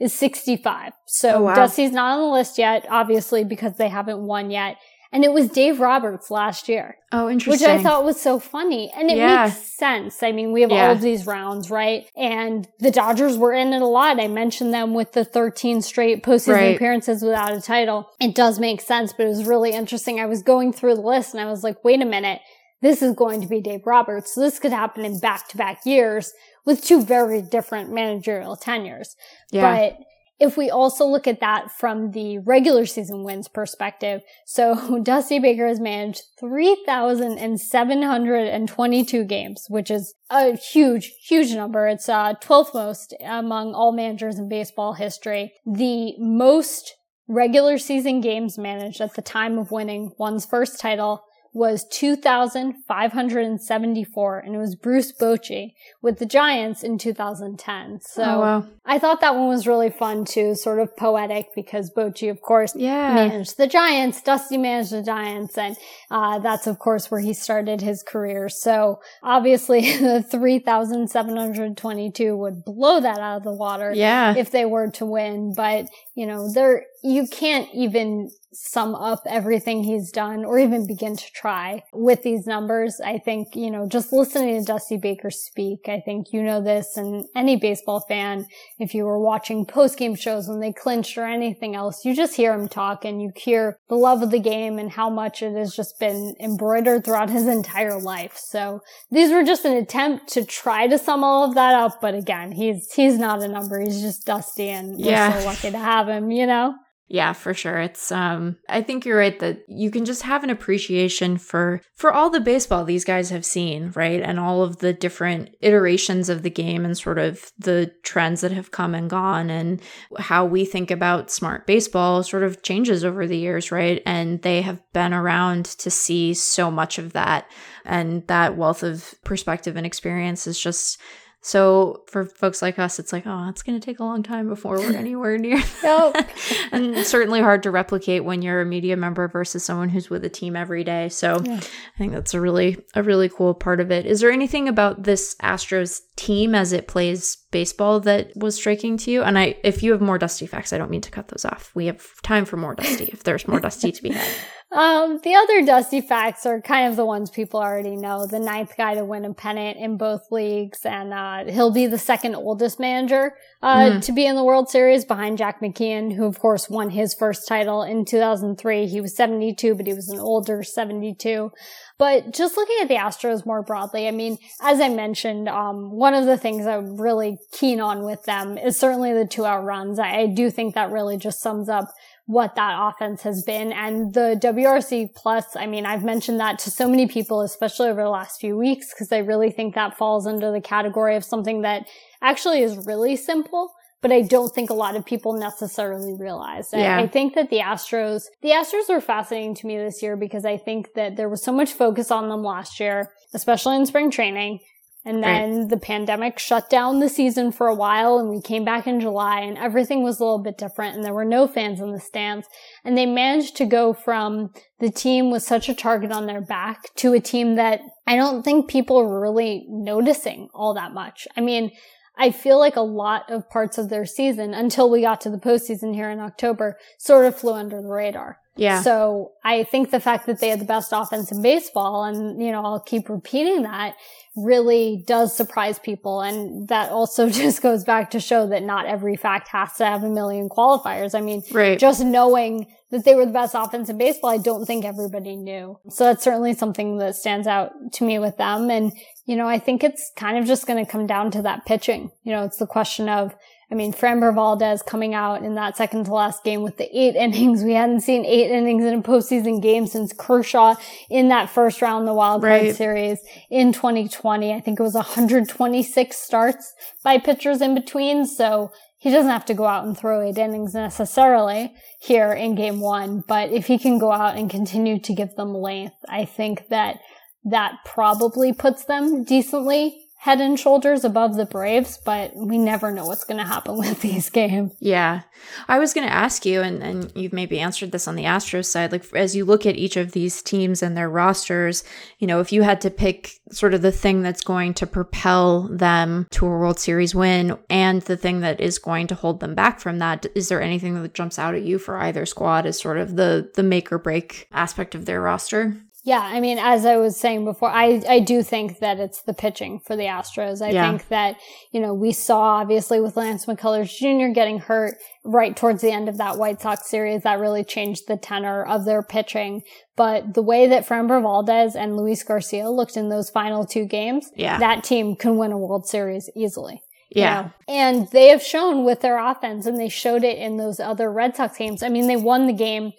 is 65. So oh, wow. Dusty's not on the list yet, obviously, because they haven't won yet. And it was Dave Roberts last year. Oh, interesting. Which I thought was so funny. And it yeah. makes sense. I mean, we have yeah. all of these rounds, right? And the Dodgers were in it a lot. I mentioned them with the 13 straight postseason right. appearances without a title. It does make sense, but it was really interesting. I was going through the list and I was like, wait a minute. This is going to be Dave Roberts. So this could happen in back to back years with two very different managerial tenures. Yeah. But if we also look at that from the regular season wins perspective, so Dusty Baker has managed 3,722 games, which is a huge, huge number. It's uh, 12th most among all managers in baseball history. The most regular season games managed at the time of winning one's first title was 2,574, and it was Bruce Bochy with the Giants in 2010. So oh, wow. I thought that one was really fun too, sort of poetic because Bochy, of course, yeah. managed the Giants. Dusty managed the Giants, and uh, that's of course where he started his career. So obviously, the 3,722 would blow that out of the water, yeah. if they were to win. But you know, there you can't even sum up everything he's done or even begin to try with these numbers. I think, you know, just listening to Dusty Baker speak, I think you know this and any baseball fan, if you were watching post game shows when they clinched or anything else, you just hear him talk and you hear the love of the game and how much it has just been embroidered throughout his entire life. So these were just an attempt to try to sum all of that up. But again, he's, he's not a number. He's just Dusty and we're so lucky to have him, you know? Yeah, for sure. It's um I think you're right that you can just have an appreciation for for all the baseball these guys have seen, right? And all of the different iterations of the game and sort of the trends that have come and gone and how we think about smart baseball sort of changes over the years, right? And they have been around to see so much of that and that wealth of perspective and experience is just so for folks like us, it's like, oh, it's going to take a long time before we're anywhere near. Nope. and certainly hard to replicate when you're a media member versus someone who's with a team every day. So yeah. I think that's a really a really cool part of it. Is there anything about this Astros team as it plays baseball that was striking to you? And I, if you have more Dusty facts, I don't mean to cut those off. We have time for more Dusty if there's more Dusty to be had. Um, the other dusty facts are kind of the ones people already know. The ninth guy to win a pennant in both leagues, and uh, he'll be the second oldest manager uh, mm. to be in the World Series behind Jack McKeon, who of course won his first title in 2003. He was 72, but he was an older 72. But just looking at the Astros more broadly, I mean, as I mentioned, um, one of the things I'm really keen on with them is certainly the two out runs. I, I do think that really just sums up what that offense has been. And the WRC plus, I mean, I've mentioned that to so many people, especially over the last few weeks, because I really think that falls under the category of something that actually is really simple. But I don't think a lot of people necessarily realize. Yeah. I, I think that the Astros, the Astros were fascinating to me this year because I think that there was so much focus on them last year, especially in spring training. And then right. the pandemic shut down the season for a while and we came back in July and everything was a little bit different and there were no fans in the stands. And they managed to go from the team with such a target on their back to a team that I don't think people are really noticing all that much. I mean, I feel like a lot of parts of their season until we got to the postseason here in October sort of flew under the radar. Yeah. So I think the fact that they had the best offense in baseball and, you know, I'll keep repeating that really does surprise people. And that also just goes back to show that not every fact has to have a million qualifiers. I mean, right. just knowing that they were the best offense in baseball, I don't think everybody knew. So that's certainly something that stands out to me with them. And, you know, I think it's kind of just going to come down to that pitching. You know, it's the question of, I mean, Framber Valdez coming out in that second to last game with the eight innings. We hadn't seen eight innings in a postseason game since Kershaw in that first round of the wild card right. series in 2020. I think it was 126 starts by pitchers in between. So he doesn't have to go out and throw eight innings necessarily here in game one. But if he can go out and continue to give them length, I think that that probably puts them decently head and shoulders above the Braves, but we never know what's going to happen with these games. Yeah. I was going to ask you, and, and you've maybe answered this on the Astros side, like as you look at each of these teams and their rosters, you know, if you had to pick sort of the thing that's going to propel them to a World Series win and the thing that is going to hold them back from that, is there anything that jumps out at you for either squad as sort of the the make or break aspect of their roster? Yeah, I mean, as I was saying before, I, I do think that it's the pitching for the Astros. I yeah. think that, you know, we saw obviously with Lance McCullers Jr. getting hurt right towards the end of that White Sox series, that really changed the tenor of their pitching. But the way that Framber Valdez and Luis Garcia looked in those final two games, yeah. that team can win a World Series easily. Yeah. You know? And they have shown with their offense and they showed it in those other Red Sox games. I mean, they won the game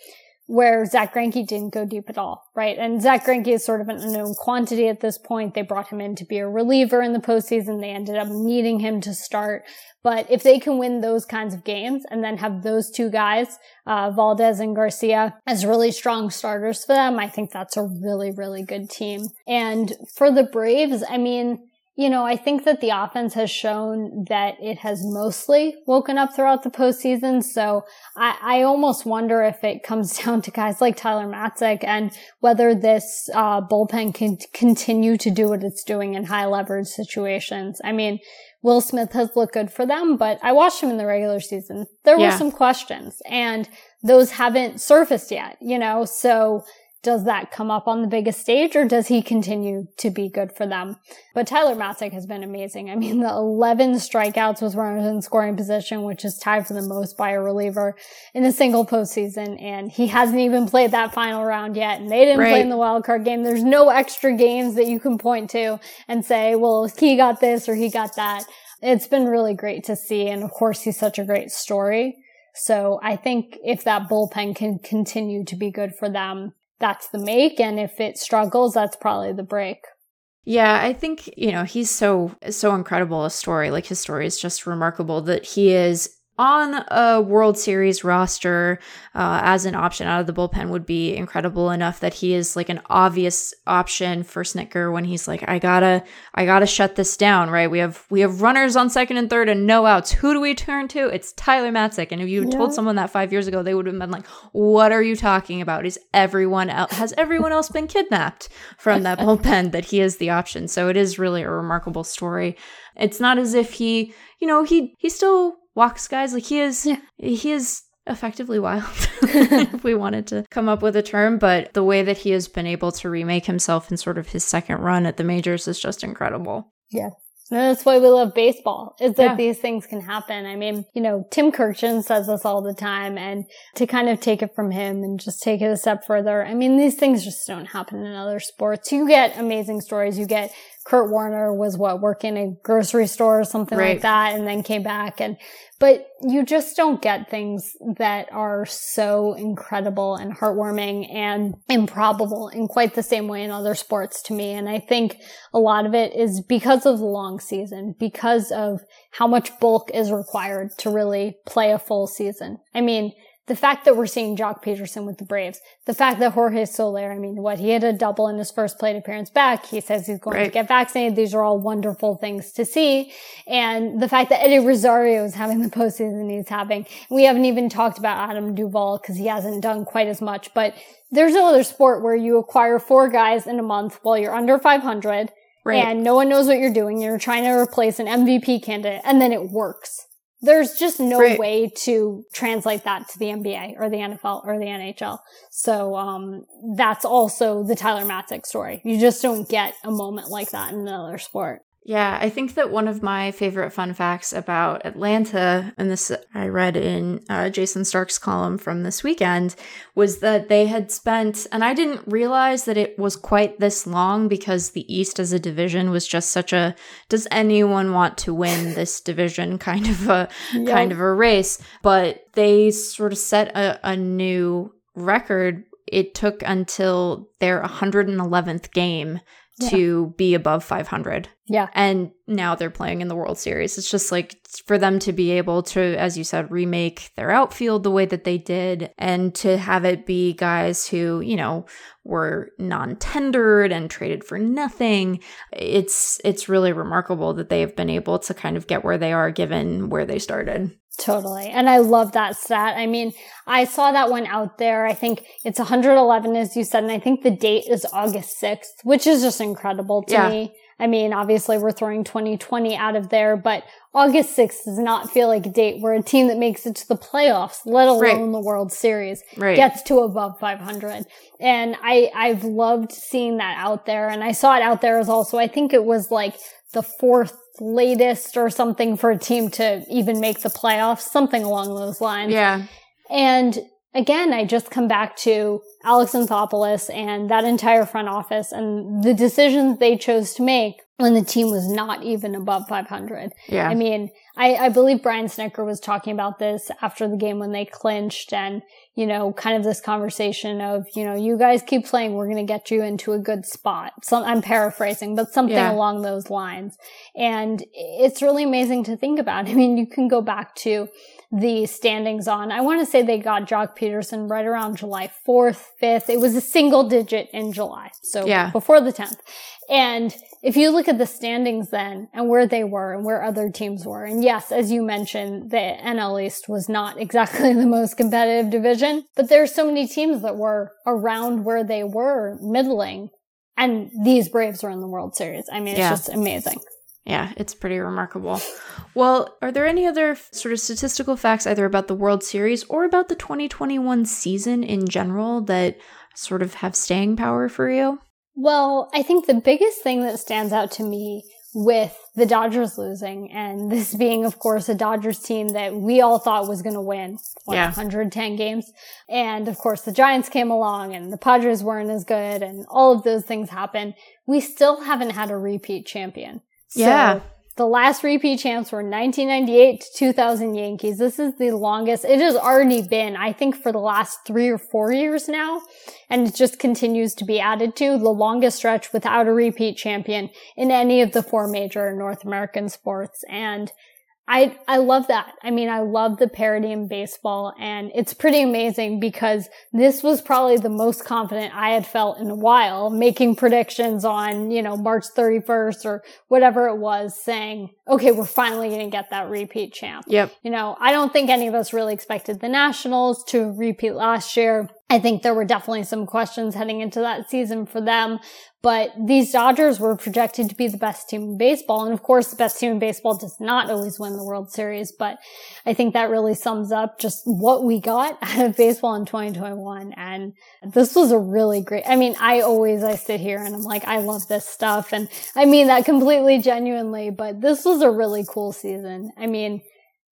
where Zack Greinke didn't go deep at all, right? And Zack Greinke is sort of an unknown quantity at this point. They brought him in to be a reliever in the postseason. They ended up needing him to start. But if they can win those kinds of games and then have those two guys, uh, Valdez and Garcia as really strong starters for them, I think that's a really, really good team. And for the Braves, I mean, you know, I think that the offense has shown that it has mostly woken up throughout the postseason. So I, I almost wonder if it comes down to guys like Tyler Matzek and whether this uh, bullpen can continue to do what it's doing in high leverage situations. I mean, Will Smith has looked good for them, but I watched him in the regular season. There yeah. were some questions and those haven't surfaced yet, you know, so does that come up on the biggest stage or does he continue to be good for them? But Tyler Matzek has been amazing. I mean, the 11 strikeouts with runners in scoring position, which is tied for the most by a reliever in a single postseason. And he hasn't even played that final round yet. And they didn't right. play in the wild card game. There's no extra games that you can point to and say, well, he got this or he got that. It's been really great to see. And of course, he's such a great story. So I think if that bullpen can continue to be good for them, that's the make. And if it struggles, that's probably the break. Yeah, I think, you know, he's so, so incredible a story. Like his story is just remarkable that he is on a World Series roster uh, as an option out of the bullpen would be incredible enough that he is like an obvious option for Snitker when he's like, I gotta, I gotta shut this down, right? We have we have runners on second and third and no outs. Who do we turn to? It's Tyler Matzek. And if you yeah. told someone that five years ago, they would have been like, What are you talking about? Is everyone else has everyone else been kidnapped from that bullpen that he is the option? So it is really a remarkable story. It's not as if he, you know, he he still walks guys. Like he is, yeah. he is effectively wild if we wanted to come up with a term but the way that he has been able to remake himself in sort of his second run at the majors is just incredible yeah and that's why we love baseball, is that yeah. these things can happen. I mean, you know, Tim Kurkjian says this all the time and to kind of take it from him and just take it a step further. I mean, these things just don't happen in other sports. You get amazing stories. You get Kurt Warner was what working a grocery store or something right. like that and then came back and but you just don't get things that are so incredible and heartwarming and improbable in quite the same way in other sports to me and I think a lot of it is because of the long season because of how much bulk is required to really play a full season. I mean, the fact that we're seeing Joc Pederson with the Braves, the fact that Jorge Soler, I mean, what he had a double in his first plate appearance back. He says he's going right. to get vaccinated. These are all wonderful things to see. And the fact that Eddie Rosario is having the postseason he's having. We haven't even talked about Adam Duvall because he hasn't done quite as much, but there's no other sport where you acquire four guys in a month while you're under 500. Right. And no one knows what you're doing. You're trying to replace an MVP candidate and then it works. There's just no right. way to translate that to the NBA or the NFL or the NHL. So, um, that's also the Tyler Matzek story. You just don't get a moment like that in another sport. Yeah, I think that one of my favorite fun facts about Atlanta, and this I read in uh, Jayson Stark's column from this weekend, was that they had spent, and I didn't realize that it was quite this long because the East as a division was just such a does anyone want to win this division kind of a yep. kind of a race. But they sort of set a, a new record. It took until their 111th game yeah. to be above 500. Yeah. And now they're playing in the World Series. It's just like for them to be able to, as you said, remake their outfield the way that they did and to have it be guys who, you know, were non-tendered and traded for nothing. It's it's really remarkable that they have been able to kind of get where they are given where they started. Totally. And I love that stat. I mean, I saw that one out there. I think it's 111, as you said, and I think the date is August 6th, which is just incredible to yeah. me. I mean, obviously we're throwing 2020 out of there, but August 6th does not feel like a date where a team that makes it to the playoffs, let alone right. the World Series, right. gets to above 500. And I, I've loved seeing that out there. And I saw it out there as also, I think it was like the fourth latest or something for a team to even make the playoffs, something along those lines. Yeah. And again, I just come back to Alex Anthopoulos and that entire front office and the decisions they chose to make when the team was not even above 500. Yeah. I mean, I, I believe Brian Snitker was talking about this after the game when they clinched and, you know, kind of this conversation of, you know, you guys keep playing, we're going to get you into a good spot. So I'm paraphrasing, but something yeah. along those lines. And it's really amazing to think about. I mean, you can go back to the standings on. I want to say they got Joc Pederson right around July 4th, 5th. It was a single digit in July. So yeah. before the 10th. And if you look at the standings then and where they were and where other teams were, and yes, as you mentioned, the NL East was not exactly the most competitive division, but there are so many teams that were around where they were middling. And these Braves were in the World Series. I mean, it's yeah. just amazing. Yeah, it's pretty remarkable. Well, are there any other sort of statistical facts either about the World Series or about the 2021 season in general that sort of have staying power for you? Well, I think the biggest thing that stands out to me with the Dodgers losing and this being, of course, a Dodgers team that we all thought was going to win what, yeah. 110 games. And of course, the Giants came along and the Padres weren't as good and all of those things happened. We still haven't had a repeat champion. Yeah. So the last repeat champs were 1998 to 2000 Yankees. This is the longest. It has already been, I think, for the last three or four years now. And it just continues to be added to the longest stretch without a repeat champion in any of the four major North American sports. And I, I love that. I mean, I love the parity in baseball and it's pretty amazing because this was probably the most confident I had felt in a while making predictions on, you know, March 31st or whatever it was saying, okay, we're finally going to get that repeat champ. Yep. You know, I don't think any of us really expected the Nationals to repeat last year. I think there were definitely some questions heading into that season for them, but these Dodgers were projected to be the best team in baseball. And of course, the best team in baseball does not always win the World Series, but I think that really sums up just what we got out of baseball in 2021. And this was a really great, I mean, I always, I sit here and I'm like, I love this stuff. And I mean that completely genuinely, but this was a really cool season. I mean,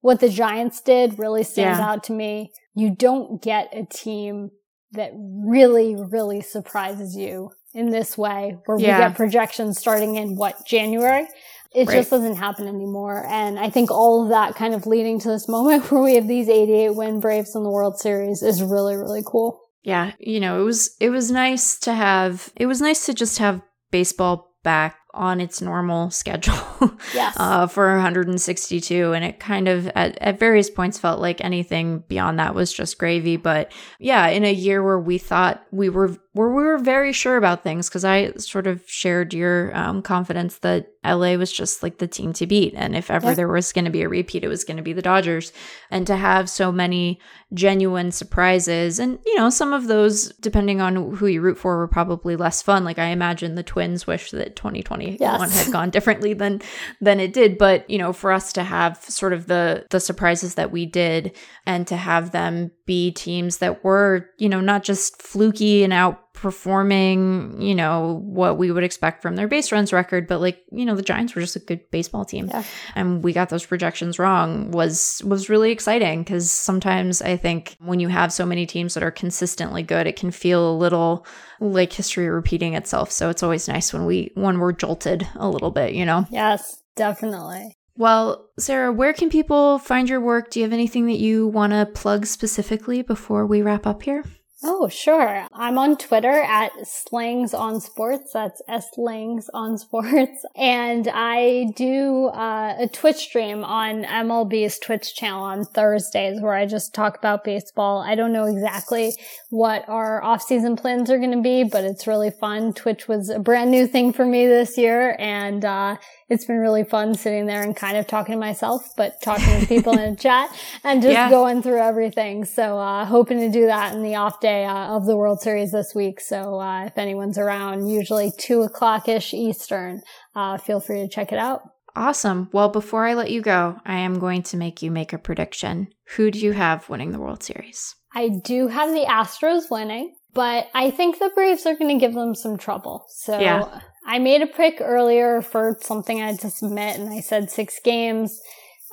what the Giants did really stands yeah. out to me. You don't get a team that really, really surprises you in this way, where yeah. we get projections starting in what, January? It right. just doesn't happen anymore. And I think all of that kind of leading to this moment where we have these 88 win Braves in the World Series is really, really cool. Yeah. You know, it was, it was nice to have, it was nice to just have baseball back on its normal schedule yes. uh, for 162 and it kind of at, at various points felt like anything beyond that was just gravy but yeah in a year where we thought we were where we were very sure about things because i sort of shared your um, confidence that la was just like the team to beat. And if ever there was going to be a repeat it was going to be the dodgers. And to have so many genuine surprises and you know some of those depending on who you root for were probably less fun. Like i imagine the twins wish that 2020 yes. had gone differently than than it did. But you know for us to have sort of the the surprises that we did and to have them be teams that were you know not just fluky and outperforming you know what we would expect from their base runs record but like you know the giants were just a good baseball team yeah. and we got those projections wrong was was really exciting because sometimes i think when you have so many teams that are consistently good it can feel a little like history repeating itself so it's always nice when we when we're jolted a little bit you know yes definitely well, Sarah, where can people find your work? Do you have anything that you want to plug specifically before we wrap up here? Oh, sure. I'm on Twitter at Slangs on Sports. That's S Langs on Sports. And I do uh, a Twitch stream on MLB's Twitch channel on Thursdays where I just talk about baseball. I don't know exactly what our off-season plans are going to be, but it's really fun. Twitch was a brand new thing for me this year and uh, it's been really fun sitting there and kind of talking to myself, but talking with people in a chat and just yeah. going through everything. So, uh, hoping to do that in the off day uh, of the World Series this week. So, uh, if anyone's around, usually two o'clock ish Eastern, uh, feel free to check it out. Awesome. Well, before I let you go, I am going to make you make a prediction. Who do you have winning the World Series? I do have the Astros winning, but I think the Braves are going to give them some trouble. So, yeah. I made a pick earlier for something I had to submit and I said six games.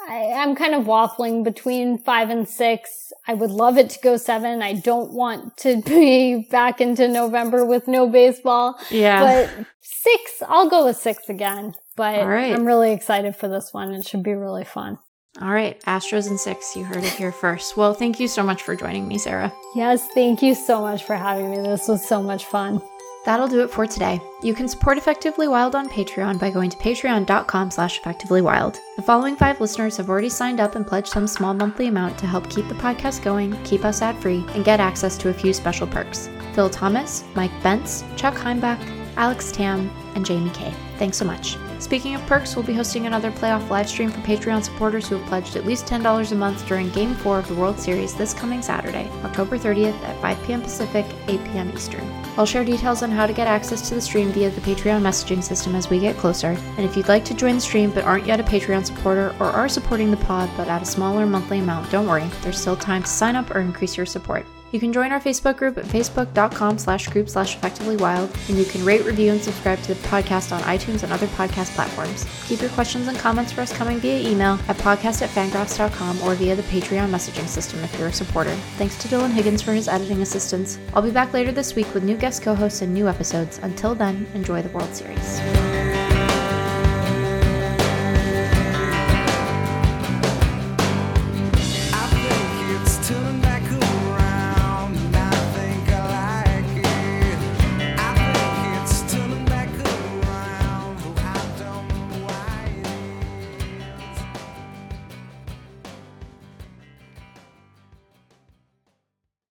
I, am kind of waffling between five and six. I would love it to go seven. I don't want to be back into November with no baseball. Yeah. But six, I'll go with six again. But right. I'm really excited for this one. It should be really fun. All right, Astros and six. You heard it here first. Well, thank you so much for joining me, Sarah. Yes, thank you so much for having me. This was so much fun. That'll do it for today. You can support Effectively Wild on Patreon by going to patreon.com slash effectivelywild. The following five listeners have already signed up and pledged some small monthly amount to help keep the podcast going, keep us ad-free, and get access to a few special perks. Phil Thomas, Mike Bentz, Chuck Heimbach, Alex Tam, and Jamie Kay. Thanks so much. Speaking of perks, we'll be hosting another playoff livestream for Patreon supporters who have pledged at least $10 a month during Game 4 of the World Series this coming Saturday, October 30th at 5 p.m. Pacific, 8 p.m. Eastern. I'll share details on how to get access to the stream via the Patreon messaging system as we get closer. And if you'd like to join the stream but aren't yet a Patreon supporter or are supporting the pod but at a smaller monthly amount, don't worry, there's still time to sign up or increase your support. You can join our Facebook group at facebook.com slash group slash effectively wild, and you can rate, review, and subscribe to the podcast on iTunes and other podcast platforms. Keep your questions and comments for us coming via email at podcast at fangraphs.com or via the Patreon messaging system if you're a supporter. Thanks to Dylan Higgins for his editing assistance. I'll be back later this week with new guest co-hosts and new episodes. Until then, enjoy the World Series.